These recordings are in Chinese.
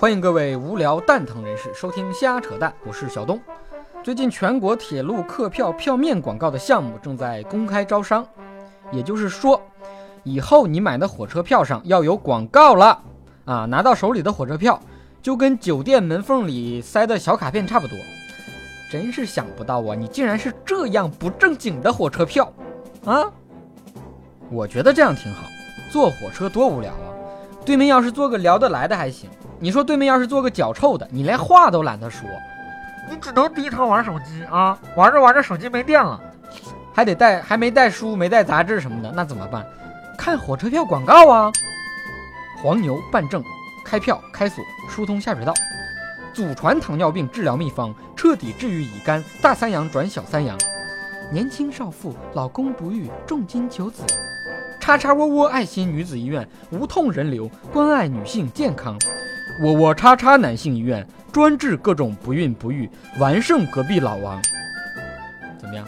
欢迎各位无聊蛋疼人士收听瞎扯淡，我是小东。最近全国铁路客票票面广告的项目正在公开招商，也就是说，以后你买的火车票上要有广告了啊！拿到手里的火车票就跟酒店门缝里塞的小卡片差不多。真是想不到啊，你竟然是这样不正经的火车票啊！我觉得这样挺好，坐火车多无聊啊！对面要是坐个聊得来的还行，你说对面要是做个脚臭的，你连话都懒得说，你只能低头玩手机啊！玩着玩着手机没电了，还得带还没带书没带杂志什么的，那怎么办？看火车票广告啊！黄牛办证，开票开锁，疏通下水道。祖传糖尿病治疗秘方，彻底治愈乙肝，大三阳转小三阳。年轻少妇老公不育，重金求子。叉叉窝窝爱心女子医院，无痛人流，关爱女性健康。窝窝叉叉男性医院，专治各种不孕不育，完胜隔壁老王。怎么样？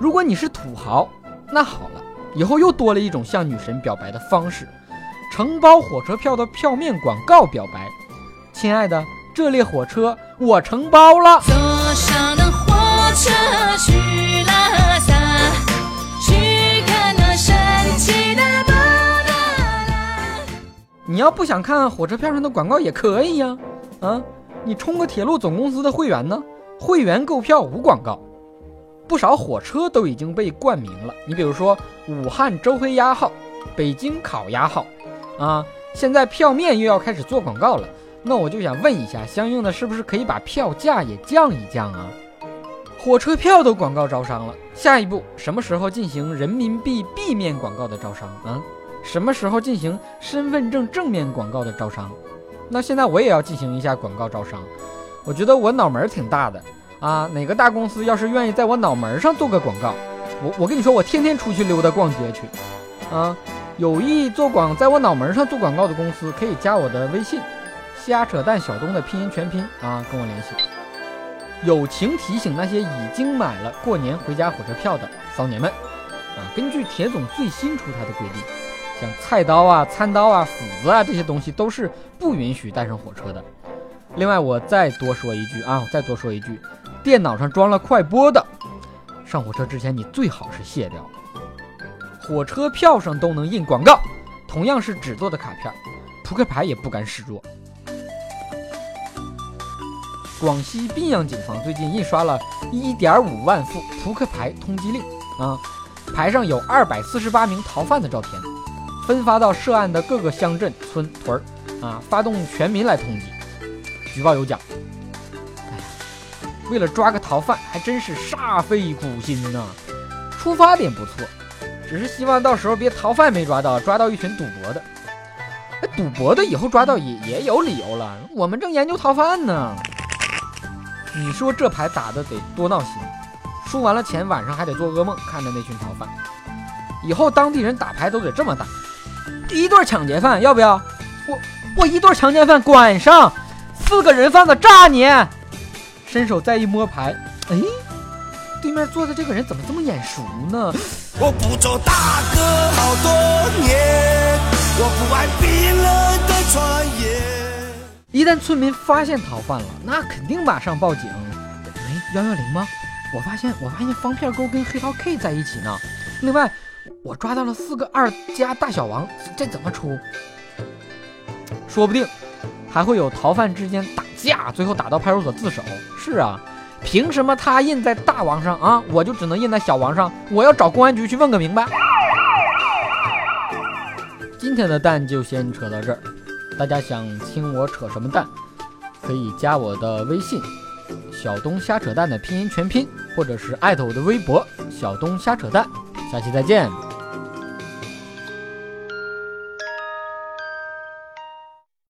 如果你是土豪，那好了，以后又多了一种向女神表白的方式——承包火车票的票面广告表白。亲爱的。这列火车我承包了。坐上了火车去你要不想看火车票上的广告也可以呀，啊，你充个铁路总公司的会员呢，会员购票无广告。不少火车都已经被冠名了，你比如说武汉周黑鸭号、北京烤鸭号，啊，现在票面又要开始做广告了。那我就想问一下，相应的是不是可以把票价也降一降啊？火车票都广告招商了，下一步什么时候进行人民币币面广告的招商啊？什么时候进行身份证正面广告的招商？那现在我也要进行一下广告招商。我觉得我脑门挺大的啊，哪个大公司要是愿意在我脑门上做个广告，我我跟你说，我天天出去溜达逛街去啊。有意做广在我脑门上做广告的公司，可以加我的微信。瞎扯淡小东的拼音全拼啊，跟我联系。友情提醒那些已经买了过年回家火车票的骚年们啊，根据铁总最新出台的规定，像菜刀啊、餐刀啊、斧子啊这些东西都是不允许带上火车的。另外，我再多说一句啊，我再多说一句，电脑上装了快播的，上火车之前你最好是卸掉。火车票上都能印广告，同样是纸做的卡片，扑克牌也不甘示弱。广西宾阳警方最近印刷了1.5万副扑克牌通缉令啊，牌上有248名逃犯的照片，分发到涉案的各个乡镇村屯儿啊，发动全民来通缉，举报有奖。哎呀，为了抓个逃犯，还真是煞费苦心呐。出发点不错，只是希望到时候别逃犯没抓到，抓到一群赌博的。哎，赌博的以后抓到也也有理由了，我们正研究逃犯呢。你说这牌打的得多闹心，输完了钱晚上还得做噩梦，看着那群逃犯。以后当地人打牌都得这么打。第一对抢劫犯要不要？我我一对强奸犯管上，四个人贩子炸你。伸手再一摸牌，哎，对面坐的这个人怎么这么眼熟呢？我不做大哥好多年，我不爱冰冷的传言。一旦村民发现逃犯了，那肯定马上报警。喂，幺幺零吗？我发现，我发现方片沟跟黑桃 K 在一起呢。另外，我抓到了四个二加大小王，这怎么出？说不定还会有逃犯之间打架，最后打到派出所自首。是啊，凭什么他印在大王上啊，我就只能印在小王上？我要找公安局去问个明白。今天的蛋就先扯到这儿。大家想听我扯什么蛋，可以加我的微信“小东瞎扯蛋”的拼音全拼，或者是艾特我的微博“小东瞎扯蛋”。下期再见。